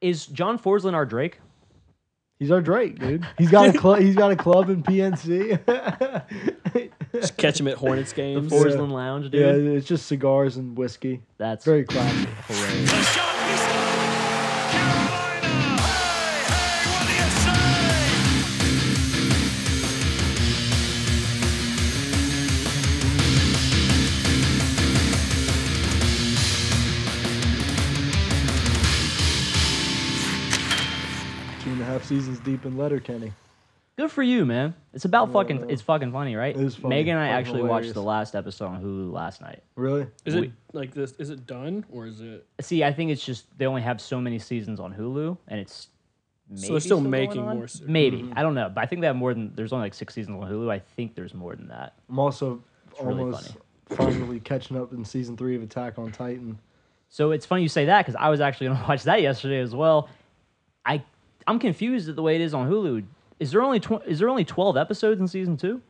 Is John Forslund our Drake? He's our Drake, dude. He's got a club. He's got a club in PNC. Just catch him at Hornets games. The games. Forsland Lounge, dude. yeah, it's just cigars and whiskey. That's Very classy. hilarious. Seasons deep in Letterkenny. Good for you, man. It's about fucking. It's fucking funny, right? It is funny. Megan and I Fucking actually watched hilarious. the last episode on Hulu last night. Really? Is it like this? Is it done or is it? See, I think it's just they only have so many seasons on Hulu, and it's. Maybe So they're still going making on? more se- Maybe Mm-hmm. I don't know, but I think they have more than. There's only like six seasons on Hulu. I think there's more than that. I'm also really almost finally catching up in season three of Attack on Titan. So it's funny you say that because I was actually going to watch that yesterday as well. I I'm confused at the way it is on Hulu. Is there only tw- is there only twelve episodes in season two?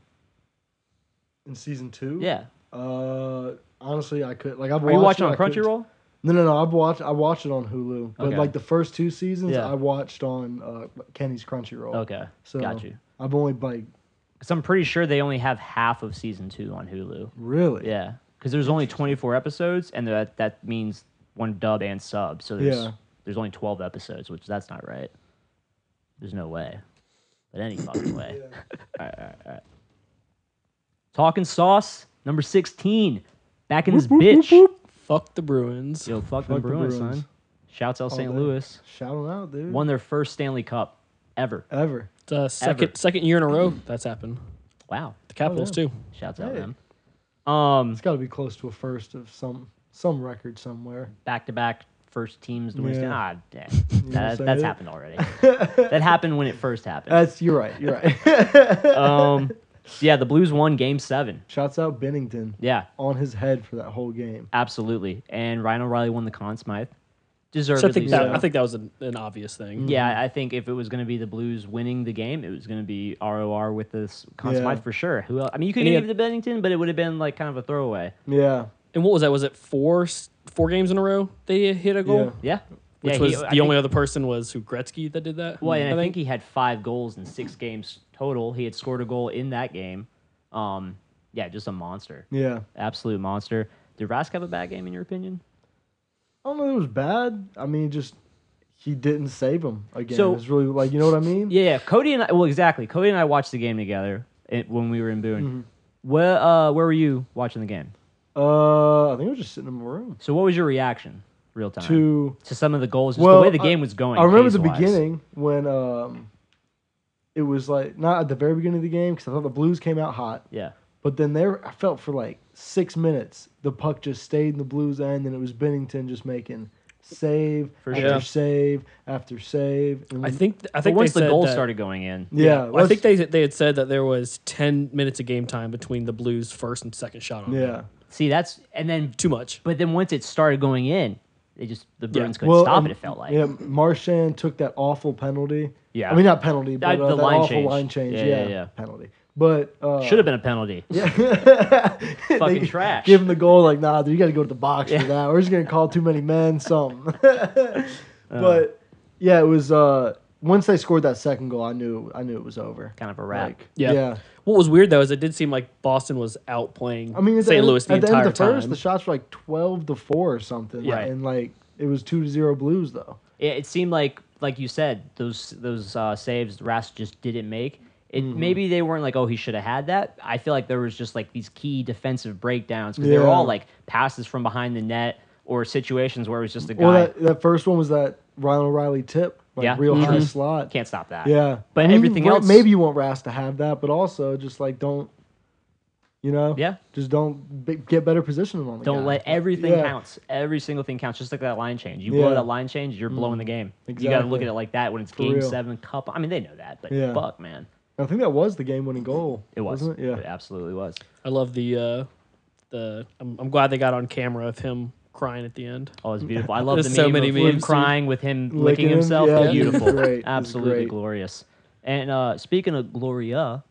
In season two? Yeah. Uh, honestly, I could like I've Are you watched watching it, on Crunchyroll? No, no, no. I've watched. I watched it on Hulu, but Okay. like the first two seasons, Yeah. I watched on uh, Kenny's Crunchyroll. Okay, So got you. I've only like Because I'm pretty sure they only have half of season two on Hulu. really. Yeah, because there's only 24 episodes, and that that means one dub and sub. So there's Yeah. there's only 12 episodes, which that's not right. There's no way, but any fucking way. all right, all right, all right. Talking sauce number 16, back in this bitch. Fuck the Bruins. Yo, fuck, them Fuck the Bruins, Bruins. son. Shouts out All St. day. Louis. Shout them out, dude. Won their first Stanley Cup ever. ever. It's, uh, second second year in a row that's happened. Wow. The Capitals yeah. too. Shouts out Hey. them. Um, It's got to be close to a first of some some record somewhere. back to back first teams to win. Yeah. Ah, damn. That, that's saying? happened already. that happened when it first happened. That's you're right. You're right. Um, yeah, the Blues won Game Seven. Shouts out Binnington Yeah, on his head for that whole game. absolutely. And Ryan O'Reilly won the Conn Smythe. So I think that so. I think that was an, an obvious thing. Yeah, I think if it was going to be the Blues winning the game, it was going to be ROR with this Conn Yeah. Smythe for sure. Who else? I mean, you could And he give it to Binnington, but it would have been like kind of a throwaway. Yeah. And what was that? Was it four four games in a row they hit a goal? Yeah. Yeah. Which yeah, was he- the I think- only other person was who Gretzky that did that. Well, and I, think he had five goals in six games total. He had scored a goal in that game. Um, yeah, just a monster, Yeah. absolute monster. Did Rask have a bad game in your opinion? I don't know. if It was bad. I mean, just he didn't save him again. So- it's really like you know what I mean. Yeah, yeah. Cody and I. Well, exactly. Cody and I watched the game together when we were in Boone. Mm-hmm. Where uh, where were you watching the game? Uh, I think I was just sitting in my room. So what was your reaction, real time, To to some of the goals? Just well, the way the I- game was going. I remember the pace-wise. beginning when um, it was like not at the very beginning of the game because I thought the Blues came out hot, Yeah, but then there I felt for like six minutes the puck just stayed in the Blues end and it was Binnington just making save For after sure. save after save. And I think I think once the goal that- started going in, yeah, Well, I think they they had said that there was ten minutes of game time between the Blues' first and second shot on. yeah. goal. See that's and then too much. but then once it started going in, they just the Bruins couldn't Well, stop um, it. It felt like yeah. Marchand took that awful penalty. Yeah. I mean not penalty, Uh, but uh, the that line awful change. line change. Yeah, Yeah, yeah, yeah. penalty. But uh, should have been a penalty. Fucking Fucking trash. Give him the goal, like, nah, dude, you got to go to the box for that. We're just gonna call too many men, something. but yeah, it was. uh Once they scored that second goal, I knew, I knew it was over. Kind of a wrap. Like, Yeah. yeah. What was weird though is it did seem like Boston was outplaying I mean, at the St. end- Louis the at the entire end of the first, time. the shots were like twelve to four or something. Yeah. and like it was two to zero Blues though. it, it seemed like like you said those those uh, saves Rask just didn't make. It, Mm-hmm. Maybe they weren't like, oh, he should have had that. I feel like there was just like these key defensive breakdowns because they were all like passes from behind the net or situations where it was just a guy Well, that, that first one was that Ryan O'Reilly tip, like Yeah. real high Mhm. slot. can't stop that. Yeah, But I mean, everything ra- else- maybe you want Rask to have that, but also just like don't, you know, Yeah. just don't b- get better positioning on the Don't guy. let everything Yeah. counts. Every single thing counts, just like that line change. You Yeah. Mm. blow that line change, you're blowing the game. You got to look at it like that when it's For game real. seven cup. I mean, they know that, but Yeah. fuck, man, I think that was the game-winning goal. it was. wasn't it? It absolutely was. I love the uh the I'm, I'm glad they got on camera of him crying at the end. Oh, it's beautiful. I love There's the so meme many of him memes, dude. crying with him licking, Licking him, himself. yeah, beautiful, it's great, it's absolutely great. glorious. And uh, speaking of Gloria,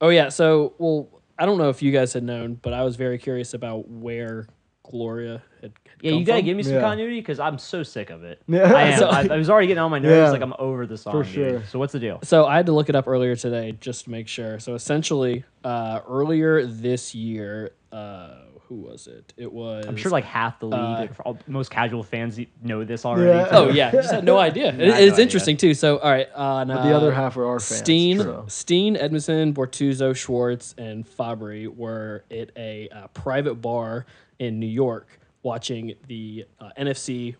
Oh yeah, so well I don't know if you guys had known, but I was very curious about where Gloria had, had Yeah, come you gotta from. give me some Yeah. continuity because I'm so sick of it. Yeah. I am. So- I, I was already getting on my nerves. Yeah. Like I'm over the song. For dude. sure. So what's the deal? So I had to look it up earlier today just to make sure. So essentially, uh, earlier this year, uh, who was it? It was. I'm sure like half the league, Uh, all, most casual fans know this already. Yeah. Oh yeah, I just had no idea. It- I had no it's idea. interesting too. So all right, on But the uh, other half are our fans. Steen, so. Steen, Edmundson, Bortuzzo, Schwartz, and Fabbri were at a uh, private bar in New York watching the uh, NFC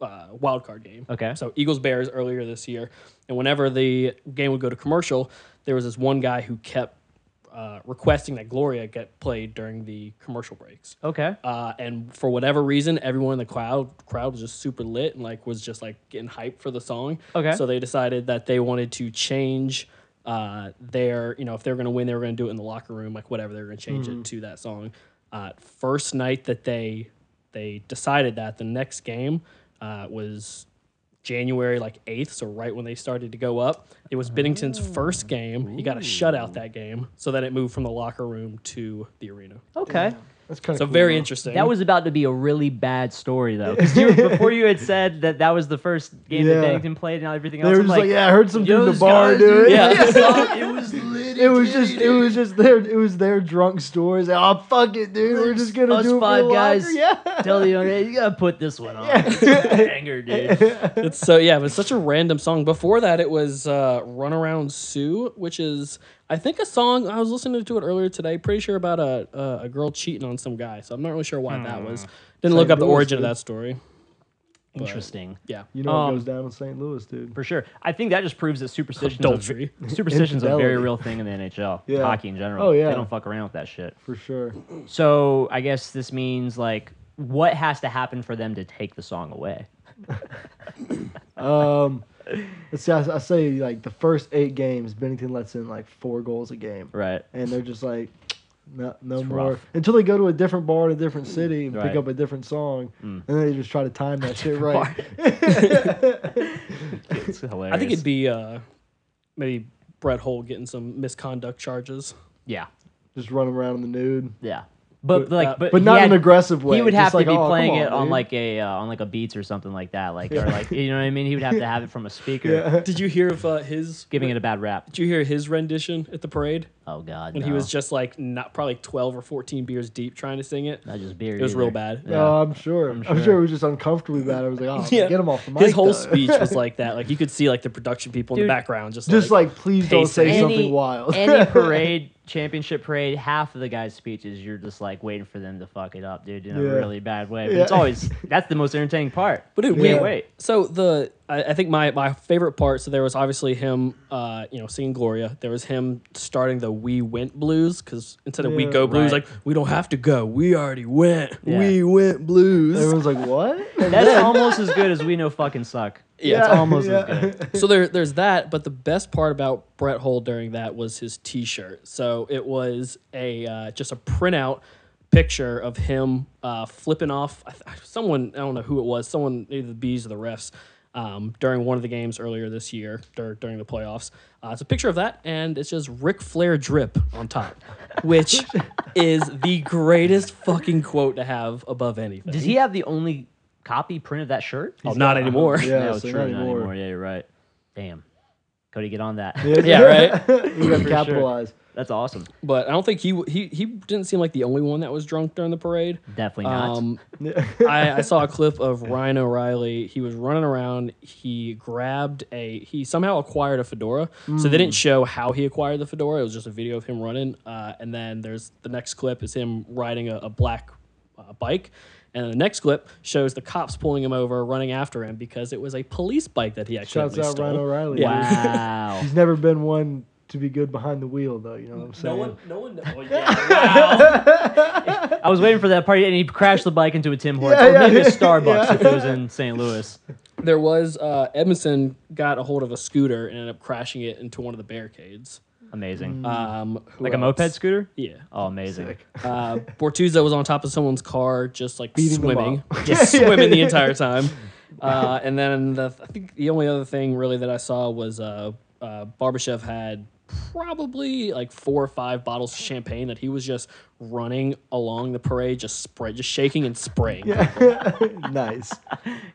uh, wildcard game. Okay. So Eagles Bears earlier this year, and whenever the game would go to commercial, there was this one guy who kept uh, requesting that Gloria get played during the commercial breaks. Okay. Uh, and for whatever reason, everyone in the crowd crowd was just super lit and like was just like getting hyped for the song. Okay. So they decided that they wanted to change uh, their, you know, if they were going to win, they were going to do it in the locker room, like whatever. They were going to change it to that song. Uh, first night that they they decided that, the next game uh, was January like 8th, so right when they started to go up. It was Binnington's first oh. game. He got a shutout that game, so then it moved from the locker room to the arena. Okay. That's kind of So cool, very though. interesting. That was about to be a really bad story though, because before you had said that that was the first game Yeah. that Bennington played, and everything They else. were I'm just like, yeah, I heard some dude in the bar do it. dude, Yeah. it was lit. It was just, it was just their, it was their drunk stories. Oh fuck it, dude. We're just gonna Us do it five guys. Yeah. Tell the owner, hey, you gotta put this one on. Anger dude. it's so yeah, it was such a random song. Before that, it was uh, "Run Around Sue," which is I think a song I was listening to it earlier today. Pretty sure about a a, a girl cheating on some guy. So I'm not really sure why that was. Didn't look up the Louis, origin of that story. But, Interesting. Yeah. You know Um, what goes down in St. Louis, dude. For sure. I think that just proves that superstitions Adultery. Are, superstitions a very real thing in the NHL. Yeah. Hockey in general. Oh, yeah. They don't fuck around with that shit. For sure. So I guess this means like what has to happen for them to take the song away? Um, let's see. I, I say like the first eight games, Binnington lets in like four goals a game, Right. and they're just like, no, no It's more rough. until they go to a different bar in a different city and Right. pick up a different song, Mm. and then they just try to time that shit right. It's hilarious. I think it'd be uh, maybe Brett Hull getting some misconduct charges. yeah. just running around in the nude, Yeah. But, But- like, uh, but, but not had- an aggressive way. He would just have to like, be "Oh, come playing it on, on like a uh, on like a Beats or something like that, like or like you know what I mean. He would have to have it from a speaker, Yeah. Did you hear of uh, his giving it a bad rap. Did you hear his rendition at the parade Oh God, when no. he was just like not probably twelve or fourteen beers deep trying to sing it? not just beer. It was either. real bad. Yeah. No, I'm sure. I'm I'm sure. sure. it was just uncomfortably bad. I was like, oh, Yeah. get him off the mic. His whole though. speech was like that. Like you could see like the production people in the background just just like, like, please don't say pacing. something wild. any parade, championship parade, half of the guys' speeches, you're just like waiting for them to fuck it up, dude, in a Yeah. really bad way. But Yeah. it's always that's the most entertaining part. But dude, You we can't Yeah. wait. So the I, I think my my favorite part. So there was obviously him, uh, you know, singing Gloria. There was him starting the "We Went" blues because instead of "We Yeah. Go" blues, Right. like we don't have to go. We already went. Yeah. We went blues. Everyone's like, what? That's almost as good as we know fucking suck. Yeah. it's almost Yeah. as good. so there, there's that. But the best part about Brett Hull during that was his T-shirt. So it was a uh, just a printout picture of him uh, flipping off someone. I don't know who it was. Someone either the bees or the refs. Um, during one of the games earlier this year, dur- during the playoffs, uh, it's a picture of that, and it's just Ric Flair drip on top, which is the greatest fucking quote to have above anything. Does he have the only copy print of that shirt? Oh, not anymore. Yeah, no, so true, not not anymore. anymore. Yeah, you're right. Damn, Cody, get on that. Yeah, right. you got to For capitalize. That's awesome. But I don't think he he he didn't seem like the only one that was drunk during the parade. Definitely not. Um, I, I saw a clip of Ryan O'Reilly. He was running around. He grabbed a. He somehow acquired a fedora. So they didn't show how he acquired the fedora. It was just a video of him running. Uh, and then there's the next clip is him riding a, a black uh, bike. And the next clip shows the cops pulling him over, running after him because it was a police bike that he actually Shouts accidentally out stole. Ryan O'Reilly. Yeah. wow. He's never been one to be good behind the wheel, though. You know what I'm saying? No one, no one. Oh, yeah, wow. I was waiting for that party, and he crashed the bike into a Tim Hortons, Yeah, or maybe a Starbucks Yeah. if it was in St. Louis. There was uh, Edmundson got a hold of a scooter and ended up crashing it into one of the barricades. Amazing. Um, who like a else? moped scooter? Yeah. Oh, amazing. Sick. Uh, Bortuzzo was on top of someone's car, just like Beating them swimming, up. just swimming the entire time. Uh, and then the, I think the only other thing really that I saw was uh, uh, Barbashev had probably like four or five bottles of champagne that he was just running along the parade, just spray, just shaking and spraying. Yeah. nice.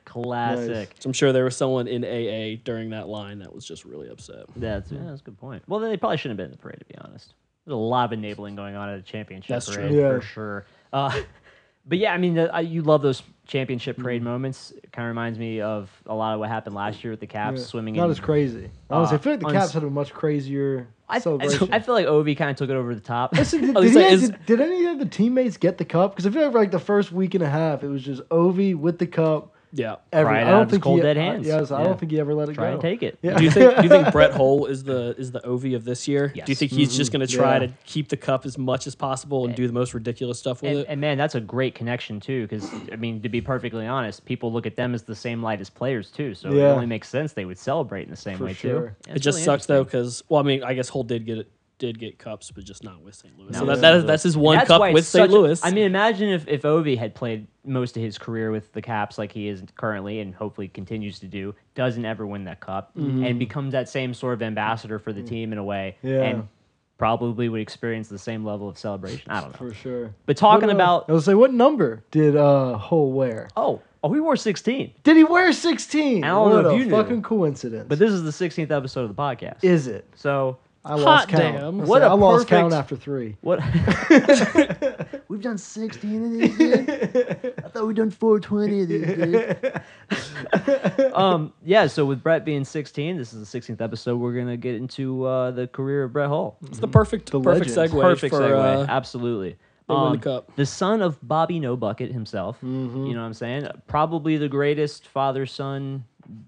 Classic. So I'm sure there was someone in AA during that line that was just really upset. That's yeah, that's a good point. Well, they probably shouldn't have been in the parade, to be honest. There's a lot of enabling going on at a championship That's true. parade Yeah. for sure. Uh, but yeah, I mean, the, I, you love those championship Mm-hmm. parade moments. Kind of reminds me of a lot of what happened last year with the Caps Yeah. swimming. Not in, as crazy. Honestly, I uh, feel like the Caps had a much crazier I, I, celebration. I feel like Ovi kind of took it over the top. Listen, did, did, is- did, did any of the teammates get the cup? Because I feel like for like the first week and a half, it was just Ovi with the cup. Yeah. Every, Pry it I out don't of his think cold he, dead I- hands. yes, I Yeah. don't think he ever let it Try go. and take it. Yeah. Do you think do you think Brett Hull is the is the Ovi of this year? Do you Yes. think he's just mm-hmm. going to try Yeah. to keep the cup as much as possible and do the most ridiculous stuff with And, it? and man, that's a great connection too. Because I mean, to be perfectly honest, people look at them as the same light as players too. So it Yeah. only makes sense they would celebrate in the same For way sure. too. Yeah, it it's just really sucks though because well, I mean, I guess Hull did get it did get cups, but just not with St. Louis. so that, with that that's his one That's cup with St. Louis. I mean, imagine if if Ovi had played most of his career with the Caps like he is currently, and hopefully continues to do, doesn't ever win that cup, and becomes that same sort of ambassador for the team in a way, Yeah. and probably would experience the same level of celebration. I don't know. For sure. But talking What, uh, about I was say, what number did uh Hull wear? oh oh, we wore sixteen, Did he wear 16? I don't what know if a you knew. fucking coincidence. but this is the sixteenth episode of the podcast. is it? so I lost count. damn. I What said, a I lost count after three. what? We've done sixteen of these. dude. I thought we'd done four twenty of these. Dude. um, yeah. So with Brett being sixteen, this is the sixteenth episode. We're gonna get into uh, the career of Brett Hull. it's the perfect The perfect legend. segue Perfect for segue. uh, Absolutely. they win the Um, cup. The son of Bobby No Bucket himself. Mm-hmm. You know what I'm saying? Probably the greatest father son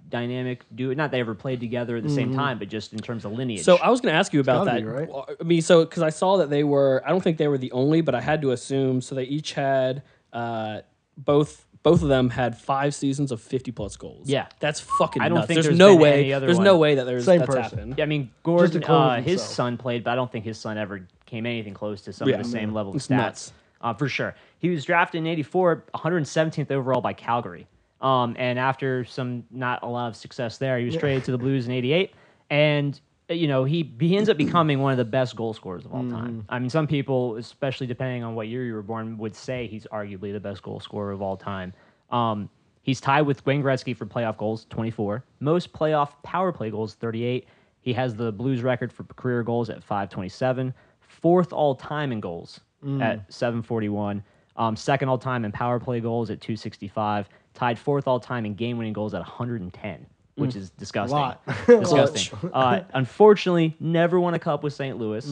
dynamic do Not they ever played together at the same time, but just in terms of lineage. So I was going to ask you about that. be, right? I mean, so because I saw that they were, I don't think they were the only, but I had to assume. So they each had uh, both. Both of them had five seasons of fifty plus goals. Yeah. that's fucking. I don't nuts. think there's, there's no been way. any other There's one. no way that there's Same that's person. happened. Yeah, I mean, Gordon, uh, his son played, but I don't think his son ever came anything close to some Yeah, of the same level of It's stats. nuts. Uh, for sure. He was drafted in 84, 117th overall by Calgary. Um, and after some not a lot of success there, he was traded to the Blues in 88. And, uh, you know, he, he ends up becoming one of the best goal scorers of all time. I mean, some people, especially depending on what year you were born, would say he's arguably the best goal scorer of all time. Um, he's tied with Wayne Gretzky for playoff goals, 24. Most playoff power play goals, 38. He has the Blues record for career goals at 527. Fourth all time in goals at 741. Um, second all time in power play goals at 265. Tied fourth all time in game winning goals at 110, which is disgusting. lot. disgusting. uh, unfortunately, never won a cup with St. Louis.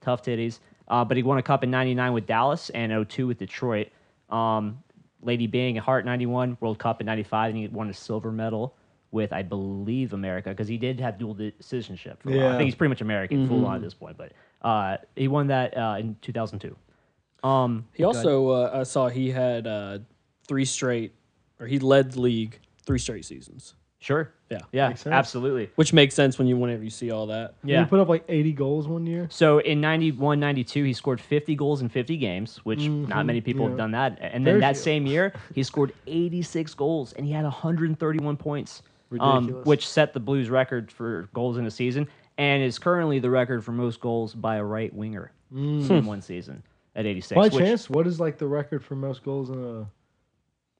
Tough titties. Uh, but he won a cup in 99 with Dallas and 02 with Detroit. Um, Lady Byng at Hart 91, World Cup in 95, and he won a silver medal with, I believe, America, because he did have dual di- citizenship. For a while. I Yeah. think he's pretty much American, full on at this point. But uh, he won that uh, in 2002. Um, He also, uh, I saw he had uh, three straight, or he led the league three straight seasons, sure. Yeah. Yeah, Makes sense. absolutely. which makes sense when you whenever you see all that. Yeah. He Yeah. put up like 80 goals one year. So in 91, 92, he scored 50 goals in 50 games, which mm-hmm. not many people have done that. And then Very that few. same year, he scored 86 goals and he had 131 points, um, which set the Blues record for goals in a season and is currently the record for most goals by a right winger mm. in hmm. one season at 86. By which- chance, what is like the record for most goals in a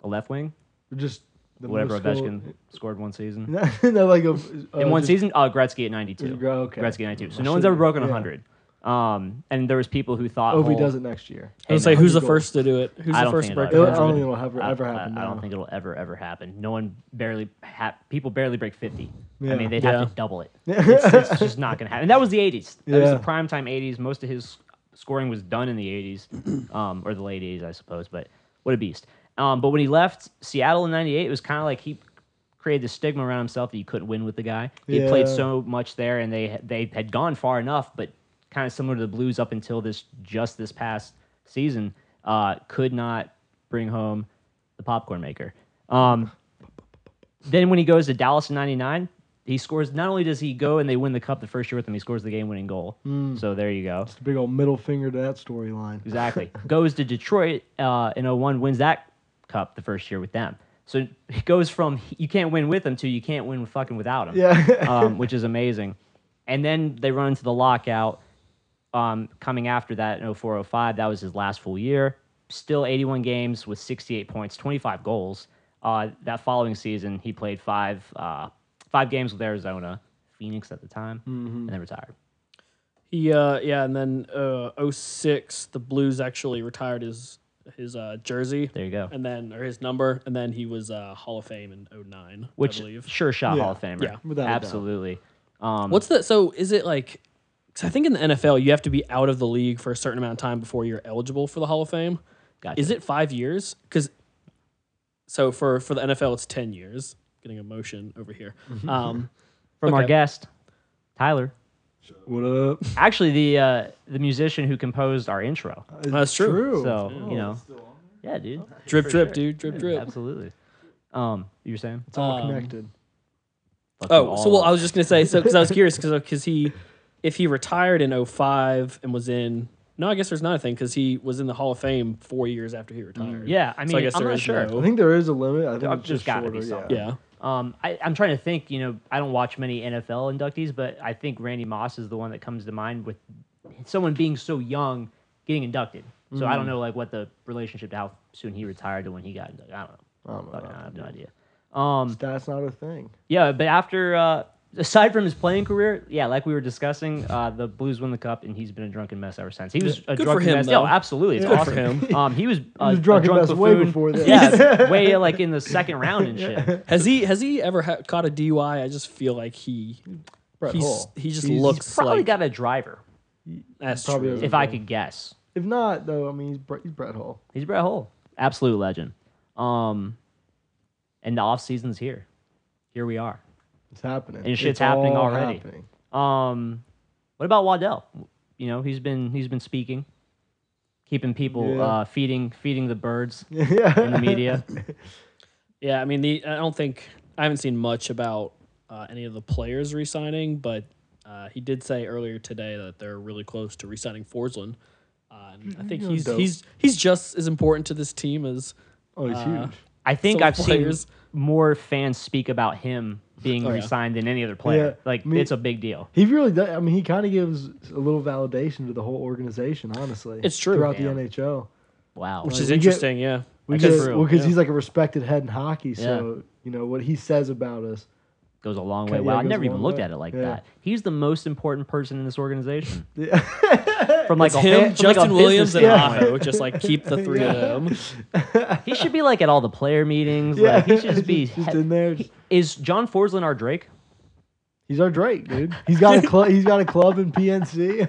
A left wing, just the whatever most goal- Ovechkin scored one season. no, like a, uh, in one just- season, uh, Gretzky at 92. Gre- okay. Gretzky at 92. So no one's ever broken yeah. 100. Um, and there was people who thought Ovi Hull- does it next year. I was Hey, say, who's the 100 first to do it? Who's I the don't first think to break it'll I don't hundred? think it'll ever, I- ever I- happen. I, don't now. think it'll ever ever happen. No one barely ha- people barely break fifty. I Yeah. mean, they'd Yeah. have to double it. It's, it's just not gonna happen. And that was the '80s. That was Yeah. the prime time '80s. Most of his scoring was done in the '80s, um, or the late '80s, I suppose. But what a beast! Um, but when he left Seattle in '98, it was kind of like he created the stigma around himself that you couldn't win with the guy. He had played so much there, and they they had gone far enough, but kind of similar to the Blues up until this just this past season, uh, could not bring home the popcorn maker. Um, then when he goes to Dallas in '99, he scores. Not only does he go and they win the cup the first year with him, he scores the game-winning goal. So there you go. It's a big old middle finger to that storyline. Exactly. Goes to Detroit uh, in 01, wins that cup the first year with them. So it goes from you can't win with them to you can't win fucking without them. Yeah. um, which is amazing. and then they run into the lockout. Um, coming after that in 0405, that was his last full year. Still 81 games with 68 points, 25 goals. Uh, that following season, he played five uh, five games with Arizona, Phoenix at the time, and then retired. He uh yeah, and then uh 06, the Blues actually retired his his uh jersey. There you go. And then or his number, and then he was uh Hall of Fame in 09, Which I believe. sure shot Yeah. Hall of Famer. Yeah. Without a doubt. absolutely. Um, What's the so is it like cuz I think in the NFL you have to be out of the league for a certain amount of time before you're eligible for the Hall of Fame. Gotcha. Is it 5 years? Cuz so for for the NFL it's 10 years. Getting a motion over here. Um from our okay. guest Tyler? What up? Actually, the uh, the musician who composed our intro. That's true. So you know, yeah, dude. drip For drip sure. dude, drip drip. Absolutely. Um, you were saying? It's all Um, connected. Fuck you Oh, so well. I was just gonna say so because I was curious because because he, if he retired in 05 and was in no, I guess there's not a thing because he was in the Hall of Fame four years after he retired. Yeah, I So I mean, guess I'm there not is sure. no- I think there is a limit. I think There's it's just gotta be something. yeah. yeah. Um, I, I'm trying to think. You know, I don't watch many NFL inductees, but I think Randy Moss is the one that comes to mind with someone being so young getting inducted. So I don't know like what the relationship to how soon he retired to when he got inducted. I don't know. I don't know. I have no idea. Um, That's not a thing. Yeah, but after uh, aside from his playing career, yeah, like we were discussing, uh, the Blues won the cup, and he's been a drunken mess ever since. He was a Good for drunken him, mess. though. Yeah, absolutely, it's Good awesome. for him. Um, he was, uh, was a drunken drunk mess way before this. Yeah, way like in the second round and shit. Has he has he ever ha- caught a DUI? I just feel like he Brett he's, Hull. he just He's looks Probably like got a driver, that's probably true. if I could guess. If not, though, I mean, he's Brett, he's Brett Hull. He's Brett Hull, absolute legend. Um, and the off season's here. Here we are. It's happening. And shit's It's happening all already. happening. Um, what about Waddell? You know, he's been he's been speaking, keeping people Yeah. uh, feeding feeding the birds yeah. in the media. Yeah, I mean, the I don't think I haven't seen much about uh, any of the players resigning, but uh, he did say earlier today that they're really close to resigning Forslund. Uh, I think Yeah, he's dope. he's he's just as important to this team as Oh, he's Uh, huge. I think I've players- seen more fans speak about him being Oh, yeah. resigned than any other player. Yeah, like me- it's a big deal. He really does. I mean, he kind of gives a little validation to the whole organization, honestly. It's true. Throughout Damn. the NHL. Wow. which Like, is we get- interesting. yeah, We get, well, because yeah. he's like a respected head in hockey. So, you know, what he says about us. goes a long way. yeah, Wow, I goes never even looked way. at it like Yeah. that. He's the most important person in this organization. Yeah. From like it's a him, fa- from, like, a Justin Williams, and business Yeah. Aho. Just like keep the three of them. He should be like at all the player meetings. Yeah. Like he should just be Just he- in there. he- is John Forslund our Drake? He's our Drake, dude. He's got a club. he's got a club in PNC.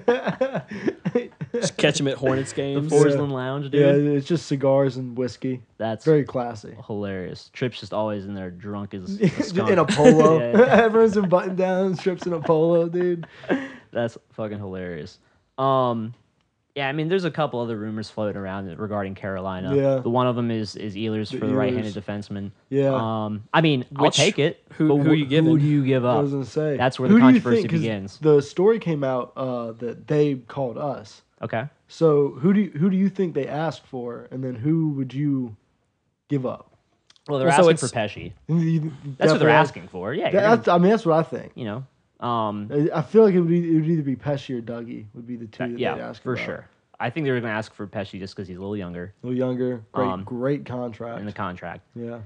Just catch him at Hornets games. Forsland Lounge, dude. yeah, it's just cigars and whiskey. That's Very classy. hilarious. Tripp's just always in there drunk as a skunk. in a polo. Yeah, yeah. Everyone's in button downs, trips in a polo, dude. That's fucking hilarious. Um, yeah, I mean, there's a couple other rumors floating around regarding Carolina. Yeah. The one of them is is Ehlers The for the right-handed Ehlers. defenseman. Yeah. Um, I mean, I'll take it. who- but who wh- you giving? Who do you give up? I up? was gonna say That's where the who do you controversy think- begins. The story came out uh, that they called us. Okay. So who do you, who do you think they asked for, and then who would you give up? Well, they're Well, so asking for it's- Pesce. That's what they're asking for. Yeah. you're That's, gonna- I mean, that's what I think. you know. Um, I- I feel like it would, it would either be Pesce or Dougie would be the two. That they'd yeah, ask for about. sure. I think they were going to ask for Pesce just because he's a little younger A little younger, great, Um, great contract. in the contract. yeah,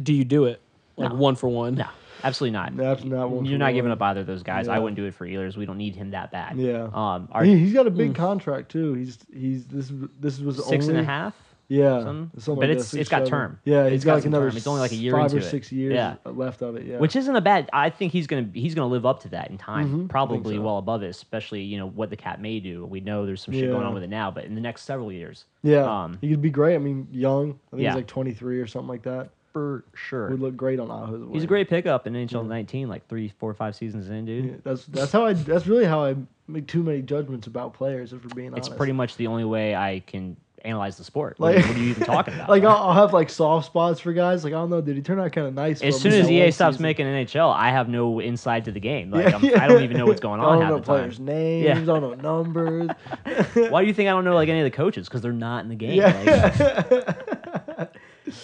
Do you do it like No. one for one? No, absolutely not. that's not one. You're for not one. giving up either of those guys. I wouldn't do it for Ehlers. We don't need him that bad. Yeah. Um, our He, he's got a big contract too. He's he's this this was six and a half. Yeah, something? something But like it's- that, it's got seven. term. Yeah, It's he's got got like another. term. It's only like a year five or it. six years Yeah. left of it. Yeah, which isn't a bad. I think he's gonna he's gonna live up to that in time, Mhm, probably so. well above it. Especially you know what the cat may do. We know there's some shit going on with it now, but in the next several years, yeah, um, he could be great. I mean, young. I think Yeah. he's like 23 or something like that. for sure, Would look great on Aho's. he's a great pickup in NHL 19, like three, four, five seasons in, dude. Yeah, that's that's how I. That's really how I make too many judgments about players. If we're being honest, It's pretty much the only way I can analyze the sport. Like- what, are you even talking about? like? I'll, I'll have like soft spots for guys. Like I don't know, dude. He turned out kind of nice. as soon as EA stops season. making NHL, I have no insight to the game. Like Yeah. I don't even know what's going on. I don't know the players' time. names. Yeah. I don't know numbers. Why do you think I don't know like any of the coaches? Because they're not in the game. Yeah. Like,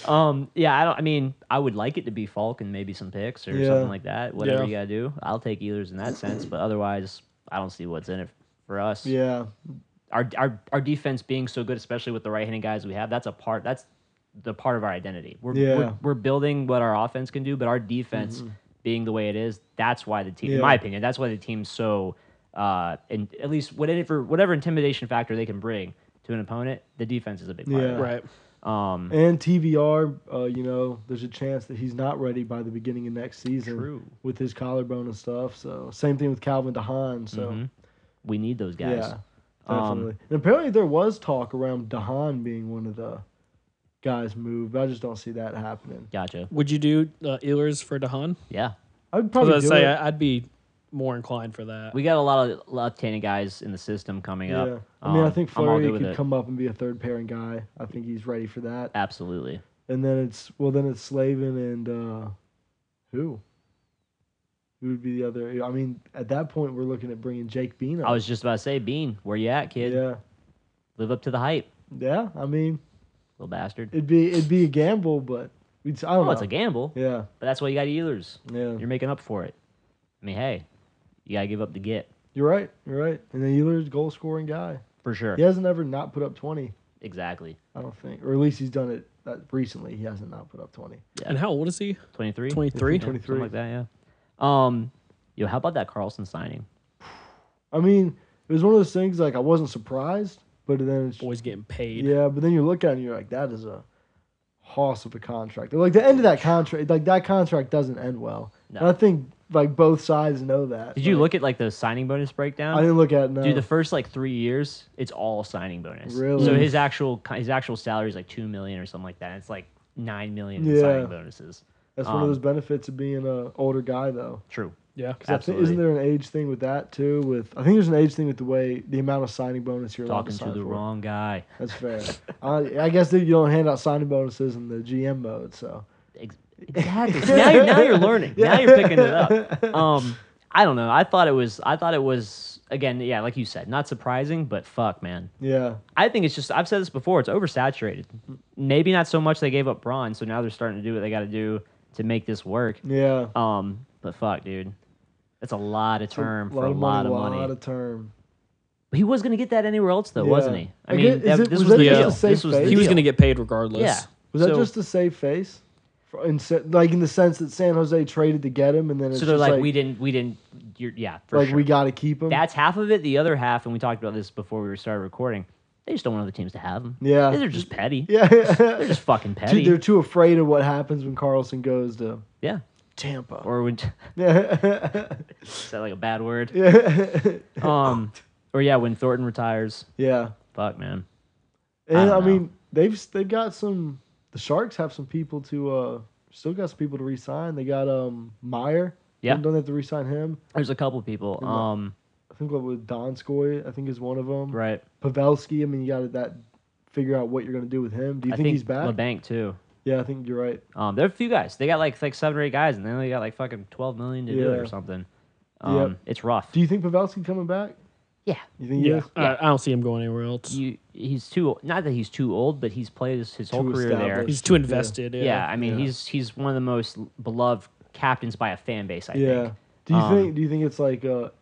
um, yeah, I don't. I mean, I would like it to be Faulk and maybe some picks or Yeah. something like that. Whatever you gotta do, I'll take Ehlers in that sense. But otherwise, I don't see what's in it for us. Yeah, Our our our defense being so good, especially with the right-handed guys we have, that's a part. That's the part of our identity. We're Yeah. we're, we're building what our offense can do, but our defense being the way it is, that's why the team, in my opinion, that's why the team's so. Uh, and at least whatever whatever intimidation factor they can bring to an opponent, the defense is a big part. Yeah. Of. Right. Um, and TVR, uh, you know, there's a chance that he's not ready by the beginning of next season True. with his collarbone and stuff. So same thing with Calvin DeHaan. So mhm. we need those guys. yeah, Um, and apparently there was talk around DeHaan being one of the guys moved, but I just don't see that happening. Gotcha. Would you do uh, Ehlers for DeHaan? Yeah. I'd I was probably gonna do say it. I- I'd be more inclined for that. We got a lot of left-handed guys in the system coming yeah, up. I mean, I Um, think I'm all Fleury could it. come up and be a third pairing guy. I think he's ready for that. Absolutely. And then it's well, then it's Slavin and uh, who? Who would be the other? I mean, at that point, we're looking at bringing Jake Bean. Up. I was just about to say, Bean, where you at, kid? yeah, Live up to the hype, yeah. I mean, little bastard. it'd be it'd be a gamble, but we'd, I don't Oh, know. it's a gamble, Yeah, but that's why you got Ehlers. yeah. You're making up for it. I mean, hey, you gotta give up the get You're right. You're right. And then Ehlers's goal scoring guy. for sure. He hasn't ever not put up twenty. Exactly. I don't think, or at least he's done it uh, recently. He hasn't not put up twenty. Yeah. And how old is he? 23? 23? Yeah, something like that. Yeah. Um, yo, how about that Karlsson signing? I mean, it was one of those things like I wasn't surprised, but then it's Boy's getting paid. Yeah, but then you look at it and you're like, that is a hoss of a contract. Like the end of that contract, like that contract doesn't end well. No. And I think like both sides know that. Did you Like, look at like the signing bonus breakdown? I didn't look at it. No. Dude, the first like three years, it's all signing bonus. Really? So his actual his actual salary is like two million or something like that. It's like nine million in Yeah. signing bonuses. That's one um, of those benefits of being an older guy, though. True. Yeah. 'Cause I think- Absolutely. isn't there an age thing with that too? With I think there's an age thing with the way the amount of signing bonus you're Talking to to the for. wrong guy. That's fair. I, I guess that you don't hand out signing bonuses in the GM mode, so Exactly. Now you're now you're learning. Now you're picking it up. Um, I don't know. I thought it was. I thought it was again. Yeah, like you said, not surprising, but fuck, man. yeah, I think it's just. I've said this before. It's oversaturated. Maybe not so much they gave up Braun, so now they're starting to do what they got to do to make this work. yeah. Um, but fuck, dude, that's a lot of It's a term lot for a of lot money, of money. A lot of term. But he was gonna get that anywhere else, though, Yeah. wasn't he? I I mean, get- that- it- this was was, that the deal. a safe This was the face? He was going to get paid regardless. Yeah. Was that So- just a safe face? For, in, se- like in the sense that San Jose traded to get him, and then it's So they're just like, we didn't, we didn't. You're, yeah, for like sure. we got to keep him. That's half of it. The other half, and we talked about this before we started recording. They just don't want other teams to have them. Yeah. they're just petty. yeah, They're just fucking petty. they're too afraid of what happens when Karlsson goes to yeah, Tampa. or when yeah, is that like a bad word? yeah, Um, or yeah, when Thornton retires. yeah. Fuck, man. And I I, mean, they've they've got some. The Sharks have some people to uh, still got some people to resign. They got um Meier. Yeah. don't have to resign him? There's a couple people. Um, think what with Donskoy, I think is one of them. right. Pavelski. I mean, you got to that figure out what you're gonna do with him. Do you I think, think he's back? Labanc too. Yeah, I think you're right. Um, there are a few guys. They got like like seven or eight guys, and they only got like fucking twelve million to do it Yeah. or something. Um, Yep. it's rough. Do you think Pavelski coming back? Yeah. You think he Yeah. I, I don't see him going anywhere else. You, he's too not that he's too old, but he's played his, his whole Too career there. established. He's too invested. Yeah, Yeah. I mean Yeah. he's he's one of the most beloved captains by a fan base. I yeah. think. Do you Um, think? Do you think it's like a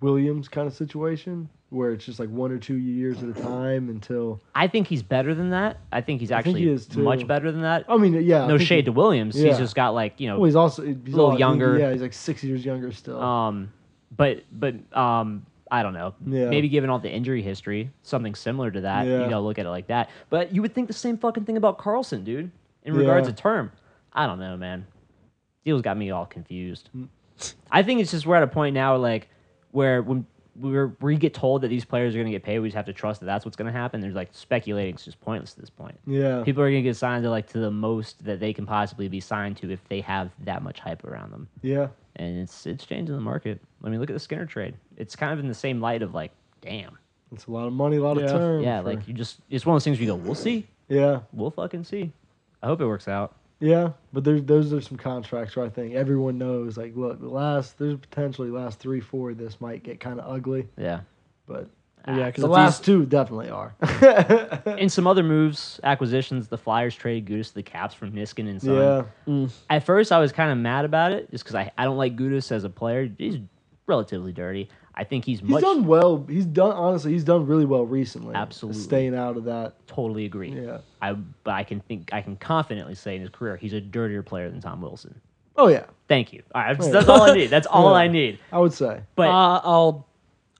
Williams kind of situation where it's just like one or two years at a time until? I think he's better than that. I think he's I think actually he is, too. much better than that. I mean, yeah. I no think shade he- to Williams. yeah. He's just got like you know, Well, he's also he's little all- younger. Yeah, he's like six years younger still. um, but but um, I don't know. Yeah. Maybe given all the injury history, something similar to that. Yeah. You gotta look at it like that. But you would think the same fucking thing about Karlsson, dude. In regards Yeah. to term, I don't know, man. Deal's got me all confused. Mm. I think it's just we're at a point now, like where when we're we get told that these players are gonna get paid, we just have to trust that that's what's gonna happen. There's like speculating; it's just pointless at this point. yeah. People are gonna get signed to like to the most that they can possibly be signed to if they have that much hype around them, yeah. and it's it's changing the market. I mean, look at the Skinner trade; it's kind of in the same light of like, damn, It's a lot of money, a lot Yeah. of term. yeah, for- like you just it's one of those things where you go, we'll see, yeah, we'll fucking see. I hope it works out. Yeah. But there's those are some contracts where I think everyone knows. Like, look, the last there's potentially last three, four. of This might get kind of ugly, Yeah, but ah, Yeah, because The last two definitely are. In some other moves, acquisitions, the Flyers traded Gudas to the Caps from Niskanen. yeah. Mm. At first, I was kind of mad about it just because I, I don't like Gudas as a player. He's relatively dirty. I think he's He's much. done well. He's done honestly. He's done really well recently. Absolutely. staying out of that. totally agree. Yeah. I but I can think I can confidently say in his career he's a dirtier player than Tom Wilson. Oh yeah, Thank you. All right, that's, Yeah. that's all I need. That's all Yeah. I need. I would say. But uh, I'll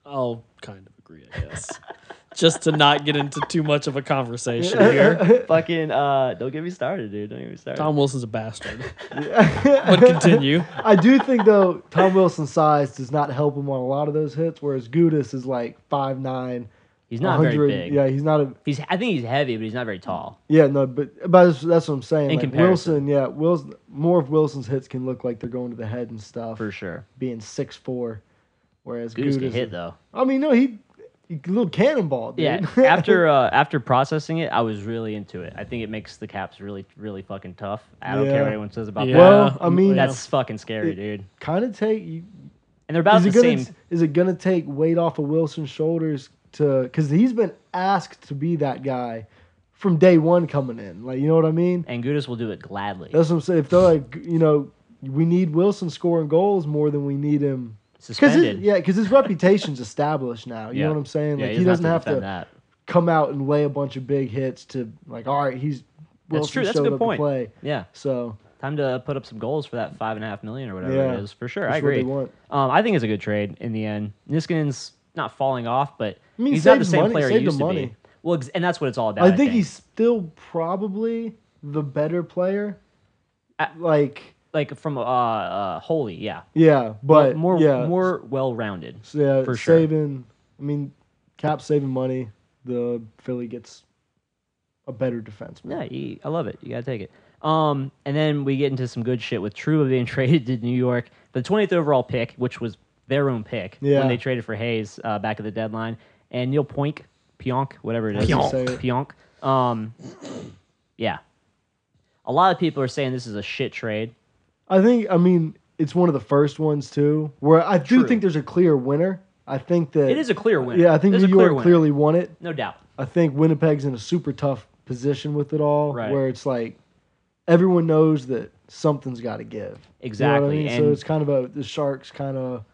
I'll kind of agree, I guess. Just to not get into too much of a conversation here. fucking uh, don't get me started, dude. Don't get me started. Tom Wilson's a bastard. but continue. I do think though Tom Wilson's size does not help him on a lot of those hits, whereas Gudas is like five nine. he's not very 100 big. Yeah, he's not a. He's I think he's heavy, but he's not very tall. Yeah, no, but but that's, that's what I'm saying. In like comparison. Wilson, yeah, Wilson. More of Wilson's hits can look like they're going to the head and stuff, For sure. being six four, whereas Gudas Gudas can hit though. I mean, no, he, he a little cannonball, dude. Yeah. after uh, after processing it, I was really into it. I think it makes the Caps really really fucking tough. I don't care what anyone says about Yeah. that. well, I mean, That's fucking scary, It- dude. kind of take. You, And they're about is the gonna same. is it gonna take weight off of Wilson's shoulders to because he's been asked to be that guy from day one coming in. Like you know what I mean? And Gudas will do it gladly. That's what I'm saying. If they're like, you know, we need Wilson scoring goals more than we need him. Because Suspended. yeah, because his reputation's established now. You Yeah. know what I'm saying? Yeah, Like he doesn't doesn't have to, defend that. come out and lay a bunch of big hits to like. All right, he's Wilson That's true. That's a good point. play. Yeah. So Time to put up some goals for that five and a half million or whatever Yeah. it is. For sure. I agree. want. Um, I think it's a good trade in the end. Niskanen's not falling off, but I mean, he's not the same money- player he used to be. Well, and that's what it's all about. I think he's still probably the better player. I- like like from uh, uh holy, yeah, yeah, but more yeah, more well rounded. So, yeah, for sure. saving. I mean, Cap saving money. The Philly gets a better defense. Yeah, you, I love it. You gotta take it. Um, and then we get into some good shit with Trouba being traded to New York, the 20th overall pick, which was their own pick Yeah. when they traded for Hayes uh, back at the deadline, and Neil Poink, Pionk, whatever it is, Pionk. Say it. Pionk. Um, yeah, a lot of people are saying this is a shit trade. I think. I mean, it's one of the first ones too, where I do True. think there's a clear winner. I think that It is a clear winner. Yeah, I think There's New clear York winner. clearly won it. no doubt. I think Winnipeg's in a super tough position with it all, Right. where it's like everyone knows that something's got to give. You know what I Exactly, mean? and- so it's kind of a the Sharks kind of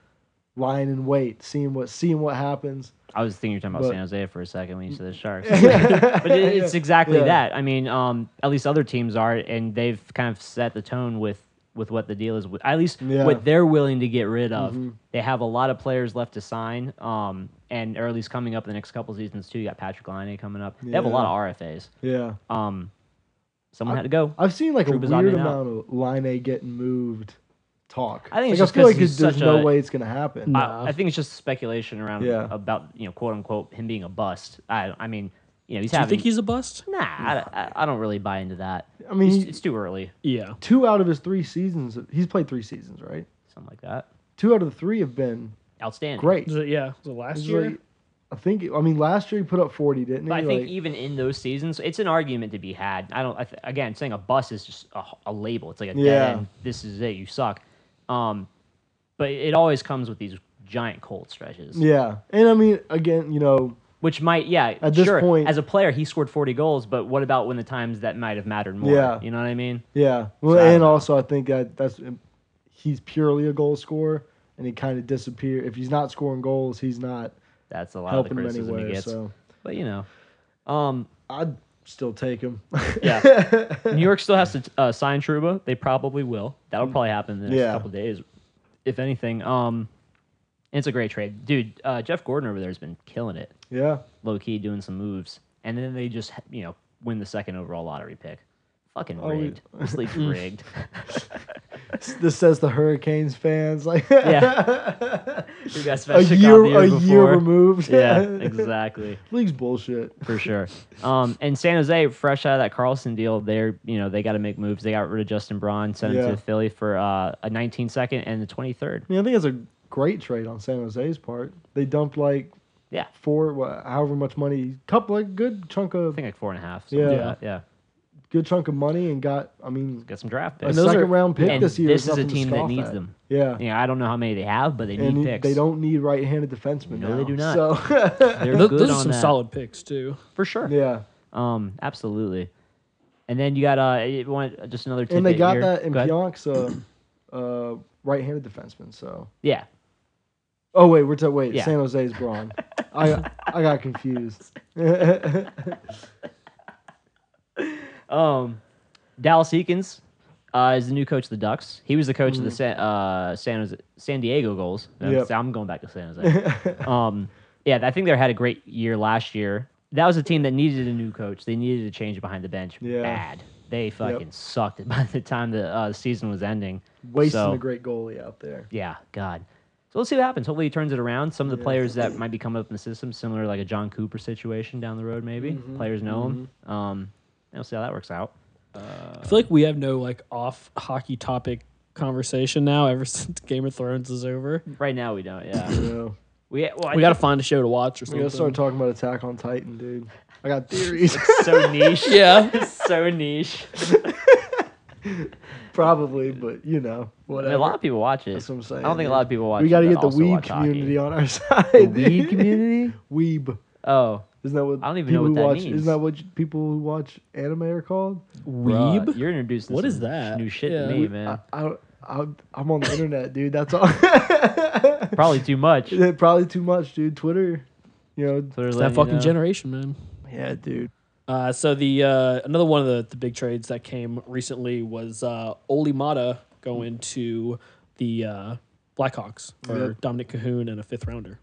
lying in wait, seeing what seeing what happens. I was thinking you were talking about But- San Jose for a second when you said the Sharks, but it, it's exactly Yeah. that. I mean, um, at least other teams are, and they've kind of set the tone with with what the deal is. With, at least Yeah. what they're willing to get rid of. Mhm. They have a lot of players left to sign, um, and or at least coming up in the next couple seasons too. You got Patrik Laine coming up. They have a lot of RFAs. Yeah. Um, someone had to go. I've seen like Trouba's a weird opting out. amount of Laine getting moved talk. I think it's like, just I feel like there's no a- way it's gonna happen. I, I think it's just speculation around Yeah. about you know quote unquote him being a bust. I I mean you know he's Do you think he's a bust? Nah, I, I, I don't really buy into that. I mean, It's, he- it's too early. Yeah. two out of his three seasons, he's played three seasons, right? Something like that. Two out of the three have been Outstanding. great. Was it, yeah. Was it last It's year? like- I think. I mean, last year he put up forty, didn't he? But I think Like, even in those seasons, it's an argument to be had. I don't. I th- again, saying a bust is just a, a label. It's like a Yeah. dead end. This is it. You suck. Um, but it always comes with these giant cold stretches. yeah, and I mean, again, you know, Which might, yeah, At this sure. point- as a player, he scored forty goals. But what about when the times that might have mattered more? Yeah. you know what I mean. yeah. Well, So and know. also I think that that's he's purely a goal scorer, and he kind of disappear. If he's not scoring goals, he's not That's a lot helping of the criticism he gets. So But you know, um, I'd still take him. Yeah. New York still has to uh, sign Trouba. They probably will. That'll probably happen in the next Yeah. couple days, if anything. Um, it's a great trade, dude. Uh, Jeff Gorton over there has been killing it, yeah. low key doing some moves, and then they just you know win the second overall lottery pick. Fucking Oh, we- rigged. this league's rigged. This says the Hurricanes fans like Yeah. You got a year a year year removed. Yeah, exactly. League's bullshit. for sure. Um, and San Jose, fresh out of that Karlsson deal, they're you know they got to make moves. They got rid of Justin Braun, sent him Yeah. to Philly for uh, a 19 second and the 23rd. I mean, I think it's a great trade on San Jose's part. They dumped like Yeah, four, wha- however much money, couple like good chunk of I of think like four and a half. something Yeah. like yeah. good chunk of money and got. I mean, got some draft a picks. those are- second round pick and this year. this is a nothing to team that scoff needs at. them. Yeah. Yeah, I don't know how many they have, but they need and picks. they don't need right-handed defensemen. No, now, they do not. So They're Those, good those are on some that. solid picks too. for sure. yeah, Um, absolutely. And then you got uh, you want just another. and they got here. that in Go ahead. Pionk's uh, uh, right-handed defenseman. So. Yeah, Oh wait, we're to wait. Yeah. San Jose's Braun. I I got confused. Um, Dallas Eakins uh, is the new coach of the Ducks. He was the coach of the San, uh, San, Jose, San Diego Gulls. Mm. Yep. I'm going back to San Jose. um, yeah, I think they had a great year last year. That was a team that needed a new coach. They needed a change behind the bench Yeah. bad. They fucking sucked it by the time the uh, season was ending. Wasting So- a great goalie out there. Yeah, God. So let's see what happens. Hopefully he turns it around. Some of the players that might be coming up in the system, similar to like a Jon Cooper situation down the road, maybe. Mm-hmm. Players know him. Um, and we'll see how that works out. I feel like we have no like off hockey topic conversation now ever since Game of Thrones is over. Right now we don't. Yeah. You We well, I We got to find a show to watch or we something. gotta start talking about Attack on Titan, dude. I got theories. so niche. yeah. so niche. Probably, but you know, I mean, a lot of people watch it. That's what I'm saying. I don't think a lot of people watch. we got to it get the weeb watch hockey. community on our side. The weeb community. Weeb. Oh, Isn't that what I don't even know people what who that watch, means. Isn't that what people who watch anime are called? Weeb. bruh, you're introducing. What some is that? New shit Yeah. to me, We- man. I, I, I'm on the internet, dude. That's all. Probably too much. Probably too much, dude. Twitter, you know. Twitter's It's letting that you fucking know. generation, man. Yeah, dude. Uh, so the uh, another one of the, the big trades that came recently was uh, Olli Maatta going to the uh, Blackhawks for Yep. Dominik Kahun and a fifth rounder.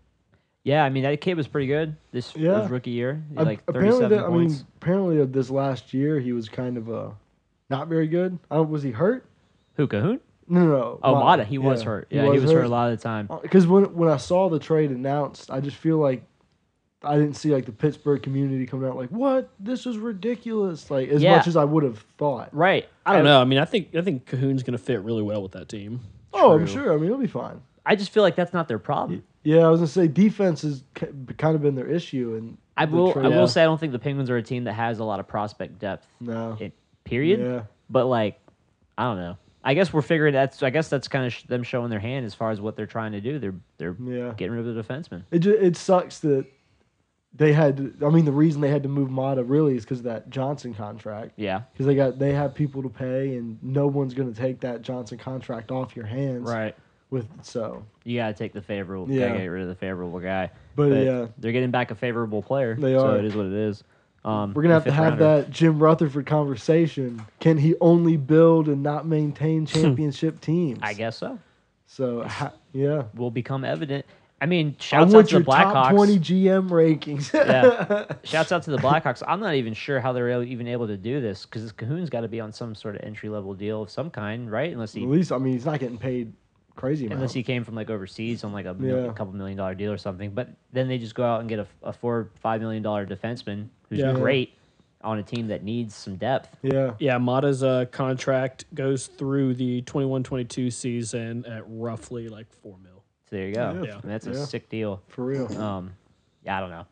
Yeah, I mean that kid was pretty good this Yeah. his rookie year. He like apparently, 37 that, I mean, apparently, this last year, he was kind of uh, not very good. I don't, was he hurt? Who Kahun? No, no, no. Oh, Maatta. Maatta. He was Yeah, hurt. Yeah, he was, hurt. a lot of the time. Because when when I saw the trade announced, I just feel like I didn't see like the Pittsburgh community coming out like, "What? This is ridiculous!" Like as Yeah. much as I would have thought. Right. I don't know. I mean, I think I think Kahun's going to fit really well with that team. Oh, I'm True. sure. I mean, it'll be fine. I just feel like that's not their problem. Yeah, I was gonna say defense has ki- kind of been their issue, and I the will. I will say I don't think the Penguins are a team that has a lot of prospect depth. no, It, period. yeah, But like, I don't know. I guess we're figuring that's. I guess that's kind of sh- them showing their hand as far as what they're trying to do. They're they're yeah. getting rid of the defenseman. It ju- it sucks that they had. I mean, the reason they had to move Maatta really is because of that Johnson contract. Yeah. Because they got they have people to pay, and no one's gonna take that Johnson contract off your hands. Right. With so, You gotta take the favorable. Yeah. Get rid of the favorable guy. but, But yeah, they're getting back a favorable player. They are. So it is what it is. Um, we're gonna have to have rounder. that Jim Rutherford conversation. Can he only build and not maintain championship teams? I guess so. so. Ha- yeah. Will become evident. I mean, I shouts out to your the top Blackhawks. twenty GM rankings. Yeah. Shouts out to the Blackhawks. I'm not even sure how they're even able to do this because Kahun's got to be on some sort of entry level deal of some kind, right? Unless he At least I mean he's not getting paid crazy unless he came from like overseas on like a, mil- Yeah. a couple million dollar deal or something. But then they just go out and get a, a four five million dollar defenseman who's Yeah. great on a team that needs some depth. Yeah. Yeah, Maatta's uh, contract goes through the 21-22 season at roughly like four mil. So there you go. Yeah. And that's a Yeah. sick deal. For real. Um, yeah, I don't know.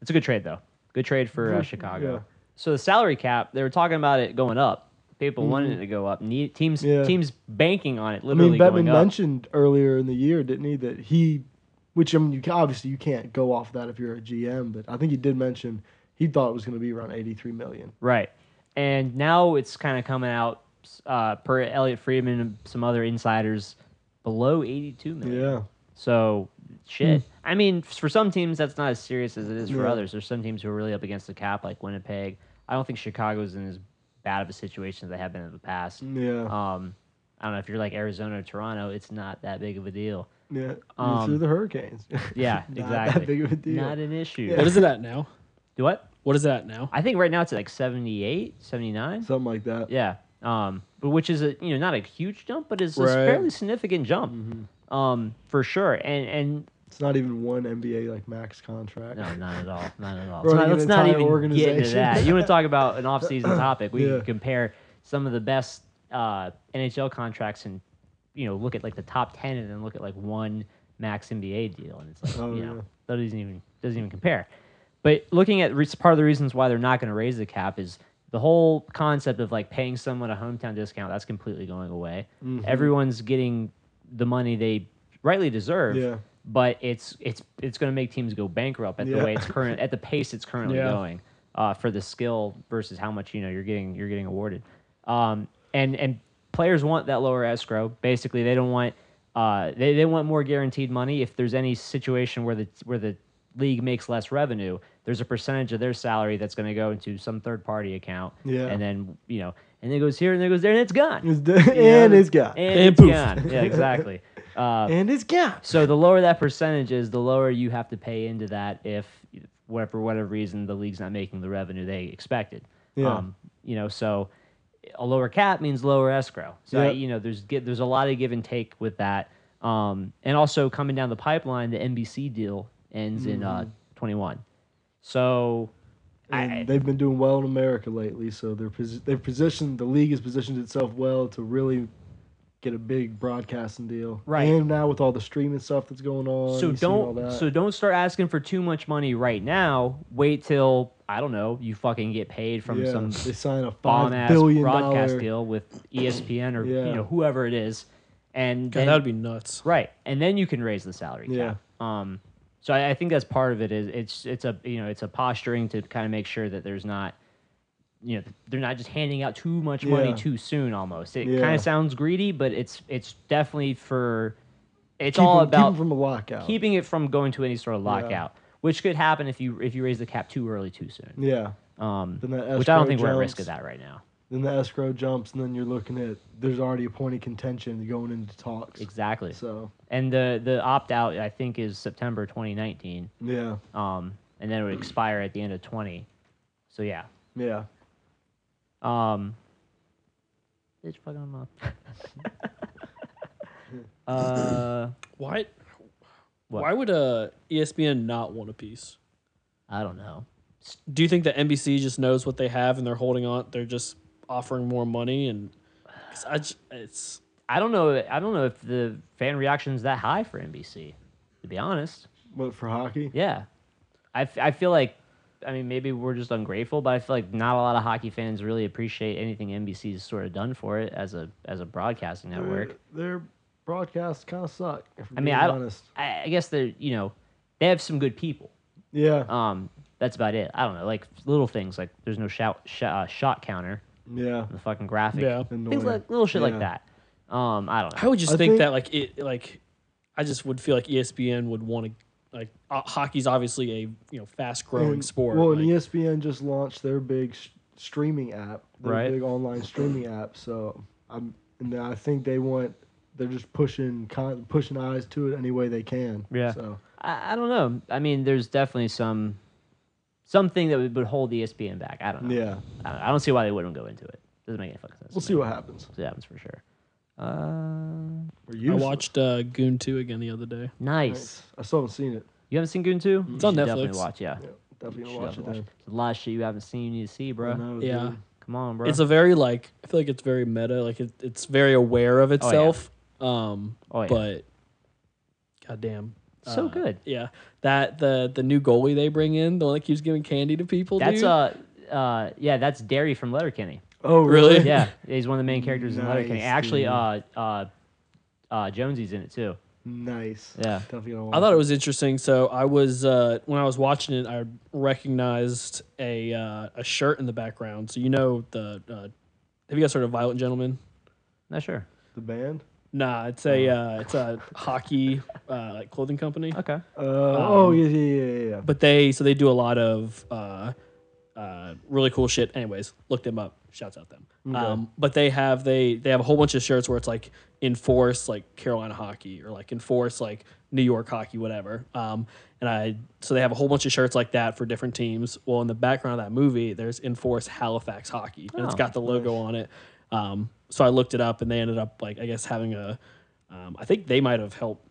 It's a good trade though. Good trade for uh, Good, Chicago. yeah. So the salary cap, they were talking about it going up. People wanted it to go up. Need, teams Mm-hmm. Yeah. teams banking on it. I Literally mean, going up. mentioned earlier in the year, didn't he, that he, which I mean, you ca- obviously you can't go off that if you're a GM, but I think he did mention he thought it was going to be around 83 million. Right. And now it's kind of coming out uh, per Elliotte Friedman and some other insiders below 82 million. Yeah. So shit. I mean, for some teams that's not as serious as it is for Yeah. others. There's some teams who are really up against the cap, like Winnipeg. I don't think Chicago's in as bad of a situation as they have been in the past. Yeah. Um, I don't know if you're like Arizona or Toronto, it's not that big of a deal. yeah. um, through the Hurricanes. Yeah, Not exactly. that big of a deal. Not an issue. What is it at now? Do what? What is that now? I think right now it's at like 78, 79. Something like that. Yeah. Um, but which is a you know not a huge jump, but is a fairly significant jump. Mm-hmm. Um, for sure. And and It's not even one NBA like max contract. no, not at all, not at all. Running Let's not, let's not even get into that. You want to talk about an off-season topic? We Yeah. can compare some of the best uh, NHL contracts and you know look at like the top ten and then look at like one max NBA deal, and it's like Oh, you know yeah. that doesn't even doesn't even compare. But looking at re- part of the reasons why they're not going to raise the cap is the whole concept of like paying someone a hometown discount that's completely going away. Mm-hmm. Everyone's getting the money they rightly deserve. Yeah. But it's it's it's going to make teams go bankrupt at the way it's current at the pace it's currently Yeah. going uh, for the skill versus how much you know you're getting you're getting awarded. Um, and and players want that lower escrow. Basically, they don't want uh, they they want more guaranteed money. If there's any situation where the where the league makes less revenue, there's a percentage of their salary that's going to go into some third party account. Yeah. And then you know, and then it goes here and then it goes there and it's gone. It's the- and it's gone. And, And it's poof. gone. Yeah, exactly. Uh, And it's gone. so the lower that percentage is, the lower you have to pay into that if, what for whatever reason, the league's not making the revenue they expected. Yeah. Um, you know, so a lower cap means lower escrow. So I, you know, there's gi- there's a lot of give and take with that. Um, and also coming down the pipeline, the NBC deal ends in uh, 21. So And I, they've been doing well in America lately, so they're posi- they've positioned the league has positioned itself well to really get a big broadcasting deal. Right. And now with all the streaming stuff that's going on, so you see all don't that. so don't start asking for too much money right now. Wait till I don't know you fucking get paid from yeah, some they sign a bomb ass billion broadcast dollar. deal with ESPN or Yeah. you know whoever it is, and God, then, that would be nuts. right, and then you can raise the salary Yeah. cap. Um, so I, I think that's part of it. Is it's it's a you know it's a posturing to kind of make sure that there's not you know they're not just handing out too much money Yeah. too soon. Almost it Yeah. kind of sounds greedy, but it's it's definitely for it's Keep all about from a lockout. keeping it from going to any sort of lockout, which could happen if you if you raise the cap too early too soon. yeah. Um, Then that which I don't think we're at risk jumps. of that right now. Then the escrow jumps, and then you're looking at there's already a point of contention going into talks. Exactly. So And the the opt out I think is September 2019. yeah, Um, and then it would expire at the end of 20. So yeah. yeah. Um. Bitch, fucking them up. uh, Why? What? Why would uh, ESPN not want a piece? I don't know. Do you think that NBC just knows what they have and they're holding on? They're just offering more money and 'cause I j- it's I don't know. I don't know if the fan reaction is that high for NBC. To be honest. What for hockey? Yeah. I, f- I feel like, I mean, maybe we're just ungrateful, but I feel like not a lot of hockey fans really appreciate anything NBC's sort of done for it as a as a broadcasting network. Their, their broadcasts kind of suck. If I I'm mean, being I, don't, honest. I I guess they're you know they have some good people. Yeah, Um, that's about it. I don't know, like little things like there's no shout sh- uh, shot counter, yeah. the fucking graphic, Yeah. things like little shit like that. Um, I don't know. I would just I think, think- that like it like I just would feel like ESPN would want to like uh, hockey's obviously a you know fast growing And- sport. Well, like- and ESPN just launched their big sh- streaming app, their Right. big online streaming app. So I'm, and I think they want, they're just pushing con- pushing eyes to it any way they can. Yeah. So I, I don't know. I mean, there's definitely some something that would, would hold ESPN back. I don't know. yeah, I don't, I don't see why they wouldn't go into it. Doesn't make any fucking sense. we'll see what happens. See what happens for sure. Uh, We're I watched uh, Goon two again the other day. nice. Nice. I still haven't seen it. You haven't seen Goon 2? It's on Netflix. Definitely watch, yeah. Yeah, definitely You gonna should watch it definitely then. There's a lot of shit you haven't seen you need to see, bro. Know, Yeah. dude. Come on, bro. It's a very like I feel like it's very meta. Like it, it's very aware of itself. Um, Oh, yeah. but goddamn, So uh, good. Yeah, that the the new goalie they bring in, the one that keeps giving candy to people. That's dude. uh uh yeah, that's Derry from Letterkenny. Oh Really? really? Yeah, he's one of the main characters in Letterkenny. Actually, dude. uh uh uh Jonesy's in it too. Nice. Yeah. Definitely gonna I thought it was interesting. So I was uh, when I was watching it, I recognized a uh, a shirt in the background. So you know the uh, have you guys heard of Violent Gentlemen? Not sure. the band. Nah, it's a uh, it's a hockey uh, like clothing company. Okay. Uh, oh Um, yeah, yeah, yeah, yeah, yeah. But they so they do a lot of uh, uh, really cool shit. Anyways, look them up. Shouts out them. Um, but they have they they have a whole bunch of shirts where it's like enforce like Carolina hockey or like enforce like New York hockey, whatever. Um, and I so they have a whole bunch of shirts like that for different teams. Well, in the background of that movie, there's enforce Halifax hockey, and it's Oh, got the logo on it. Um, so I looked it up, and they ended up like I guess having a. Um, I think they might have helped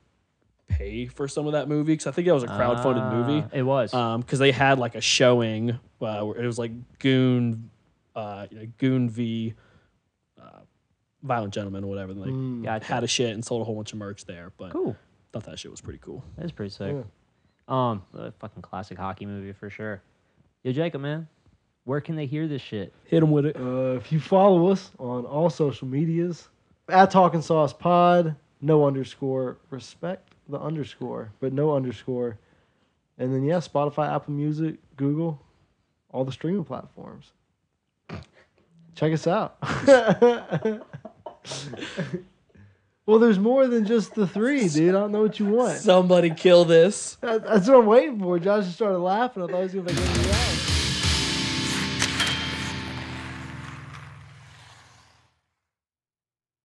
pay for some of that movie because I think that was a crowdfunded movie Uh, It was. because they had like a showing uh, where it was like Goon, uh, you know, Goon v. Uh, Violent Gentleman or whatever. and, Like Mm. Gotcha. had a shit and sold a whole bunch of merch there. But cool. thought that shit was pretty cool. That is pretty sick. Um, a fucking classic hockey movie for sure. Yo, Jacob, man, Where can they hear this shit? Hit them with it. Uh, if you follow us on all social medias, at Talking Sauce Pod, no underscore, respect the underscore, but no underscore. And then, yeah, Spotify, Apple Music, Google, all the streaming platforms. Check us out. well, there's more than just the three, dude. I don't know what you want. Somebody kill this. That- That's what I'm waiting for. Josh just started laughing. I thought he was going to make it out.